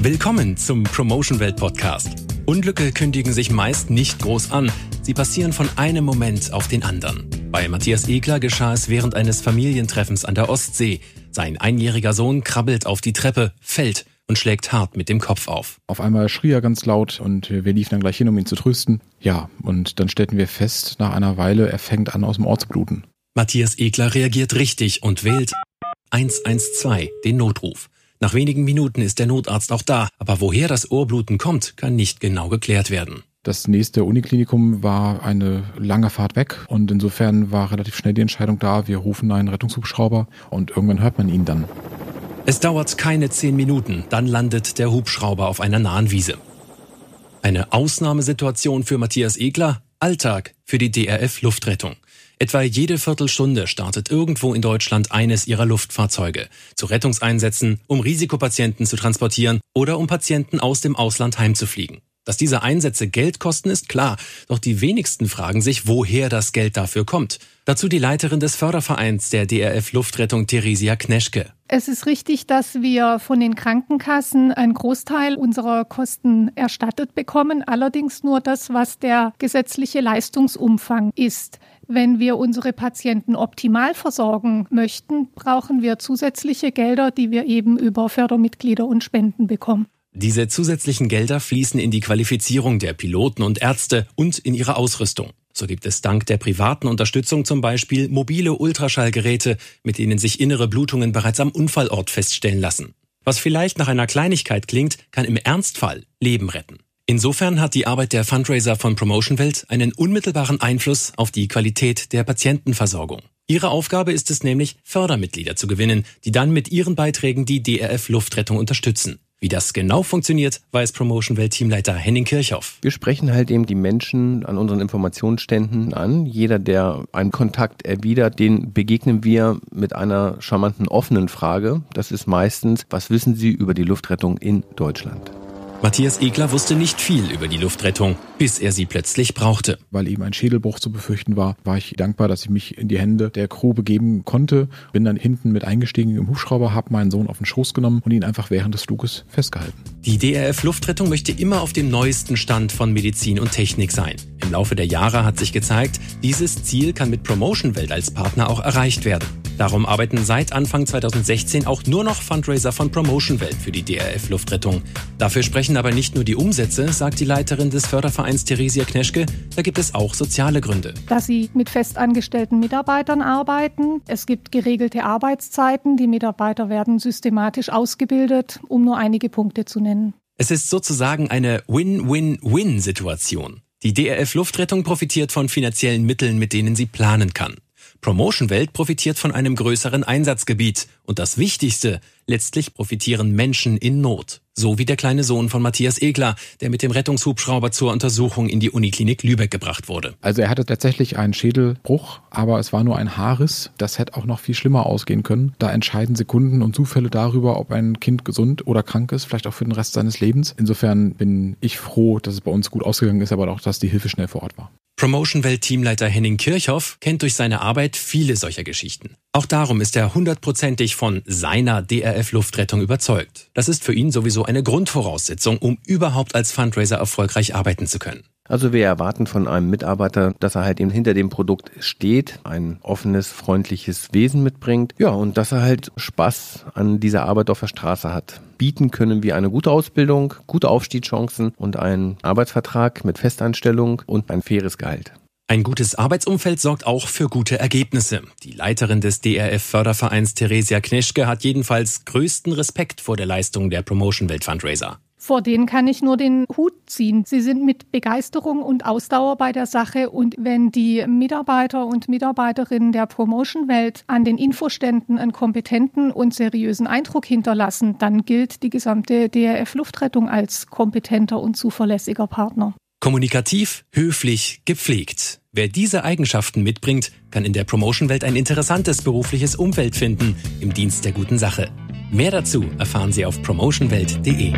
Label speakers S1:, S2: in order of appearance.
S1: Willkommen zum Promotion Welt Podcast. Unglücke kündigen sich meist nicht groß an. Sie passieren von einem Moment auf den anderen. Bei Matthias Egler geschah es während eines Familientreffens an der Ostsee. Sein einjähriger Sohn krabbelt auf die Treppe, fällt und schlägt hart mit dem Kopf auf.
S2: Auf einmal schrie er ganz laut und wir liefen dann gleich hin, um ihn zu trösten. Ja, und dann stellten wir fest, nach einer Weile, er fängt an, aus dem Ohr zu bluten.
S1: Matthias Egler reagiert richtig und wählt 112, den Notruf. Nach wenigen Minuten ist der Notarzt auch da, aber woher das Ohrbluten kommt, kann nicht genau geklärt werden.
S2: Das nächste Uniklinikum war eine lange Fahrt weg und insofern war relativ schnell die Entscheidung da, wir rufen einen Rettungshubschrauber und irgendwann hört man ihn dann.
S1: Es dauert keine zehn Minuten, dann landet der Hubschrauber auf einer nahen Wiese. Eine Ausnahmesituation für Matthias Egler, Alltag für die DRF Luftrettung. Etwa jede Viertelstunde startet irgendwo in Deutschland eines ihrer Luftfahrzeuge zu Rettungseinsätzen, um Risikopatienten zu transportieren oder um Patienten aus dem Ausland heimzufliegen. Dass diese Einsätze Geld kosten, ist klar, doch die wenigsten fragen sich, woher das Geld dafür kommt. Dazu die Leiterin des Fördervereins der DRF Luftrettung, Theresia Kneschke.
S3: Es ist richtig, dass wir von den Krankenkassen einen Großteil unserer Kosten erstattet bekommen, allerdings nur das, was der gesetzliche Leistungsumfang ist. Wenn wir unsere Patienten optimal versorgen möchten, brauchen wir zusätzliche Gelder, die wir eben über Fördermitglieder und Spenden bekommen.
S1: Diese zusätzlichen Gelder fließen in die Qualifizierung der Piloten und Ärzte und in ihre Ausrüstung. So gibt es dank der privaten Unterstützung zum Beispiel mobile Ultraschallgeräte, mit denen sich innere Blutungen bereits am Unfallort feststellen lassen. Was vielleicht nach einer Kleinigkeit klingt, kann im Ernstfall Leben retten. Insofern hat die Arbeit der Fundraiser von Promotion Welt einen unmittelbaren Einfluss auf die Qualität der Patientenversorgung. Ihre Aufgabe ist es nämlich, Fördermitglieder zu gewinnen, die dann mit ihren Beiträgen die DRF Luftrettung unterstützen. Wie das genau funktioniert, weiß Promotion Welt Teamleiter Henning Kirchhoff.
S4: Wir sprechen halt eben die Menschen an unseren Informationsständen an. Jeder, der einen Kontakt erwidert, den begegnen wir mit einer charmanten offenen Frage. Das ist meistens, was wissen Sie über die Luftrettung in Deutschland?
S1: Matthias Egler wusste nicht viel über die Luftrettung, bis er sie plötzlich brauchte.
S2: Weil eben ein Schädelbruch zu befürchten war, war ich dankbar, dass ich mich in die Hände der Crew begeben konnte. Bin dann hinten mit eingestiegen im Hubschrauber, habe meinen Sohn auf den Schoß genommen und ihn einfach während des Fluges festgehalten.
S1: Die DRF Luftrettung möchte immer auf dem neuesten Stand von Medizin und Technik sein. Im Laufe der Jahre hat sich gezeigt, dieses Ziel kann mit Promotion Welt als Partner auch erreicht werden. Darum arbeiten seit Anfang 2016 auch nur noch Fundraiser von Promotion Welt für die DRF Luftrettung. Dafür sprechen aber nicht nur die Umsätze, sagt die Leiterin des Fördervereins Theresia Kneschke, da gibt es auch soziale Gründe.
S3: Dass sie mit festangestellten Mitarbeitern arbeiten. Es gibt geregelte Arbeitszeiten. Die Mitarbeiter werden systematisch ausgebildet, um nur einige Punkte zu nennen.
S1: Es ist sozusagen eine Win-Win-Win-Situation. Die DRF Luftrettung profitiert von finanziellen Mitteln, mit denen sie planen kann. Promotion Welt profitiert von einem größeren Einsatzgebiet. Und das Wichtigste, letztlich profitieren Menschen in Not. So wie der kleine Sohn von Matthias Egler, der mit dem Rettungshubschrauber zur Untersuchung in die Uniklinik Lübeck gebracht wurde.
S2: Also er hatte tatsächlich einen Schädelbruch, aber es war nur ein Haarriss. Das hätte auch noch viel schlimmer ausgehen können. Da entscheiden Sekunden und Zufälle darüber, ob ein Kind gesund oder krank ist, vielleicht auch für den Rest seines Lebens. Insofern bin ich froh, dass es bei uns gut ausgegangen ist, aber auch, dass die Hilfe schnell vor Ort war.
S1: Promotion-Welt-Teamleiter Henning Kirchhoff kennt durch seine Arbeit viele solcher Geschichten. Auch darum ist er hundertprozentig von seiner DRF-Luftrettung überzeugt. Das ist für ihn sowieso eine Grundvoraussetzung, um überhaupt als Fundraiser erfolgreich arbeiten zu können.
S4: Also wir erwarten von einem Mitarbeiter, dass er halt eben hinter dem Produkt steht, ein offenes, freundliches Wesen mitbringt, ja, und dass er halt Spaß an dieser Arbeit auf der Straße hat. Bieten können wir eine gute Ausbildung, gute Aufstiegschancen und einen Arbeitsvertrag mit Festanstellung und ein faires Gehalt.
S1: Ein gutes Arbeitsumfeld sorgt auch für gute Ergebnisse. Die Leiterin des DRF Fördervereins Theresia Kneschke hat jedenfalls größten Respekt vor der Leistung der Promotion Welt Fundraiser.
S3: Vor denen kann ich nur den Hut ziehen. Sie sind mit Begeisterung und Ausdauer bei der Sache. Und wenn die Mitarbeiter und Mitarbeiterinnen der Promotion-Welt an den Infoständen einen kompetenten und seriösen Eindruck hinterlassen, dann gilt die gesamte DRF-Luftrettung als kompetenter und zuverlässiger Partner.
S1: Kommunikativ, höflich, gepflegt. Wer diese Eigenschaften mitbringt, kann in der Promotion-Welt ein interessantes berufliches Umfeld finden im Dienst der guten Sache. Mehr dazu erfahren Sie auf promotionwelt.de.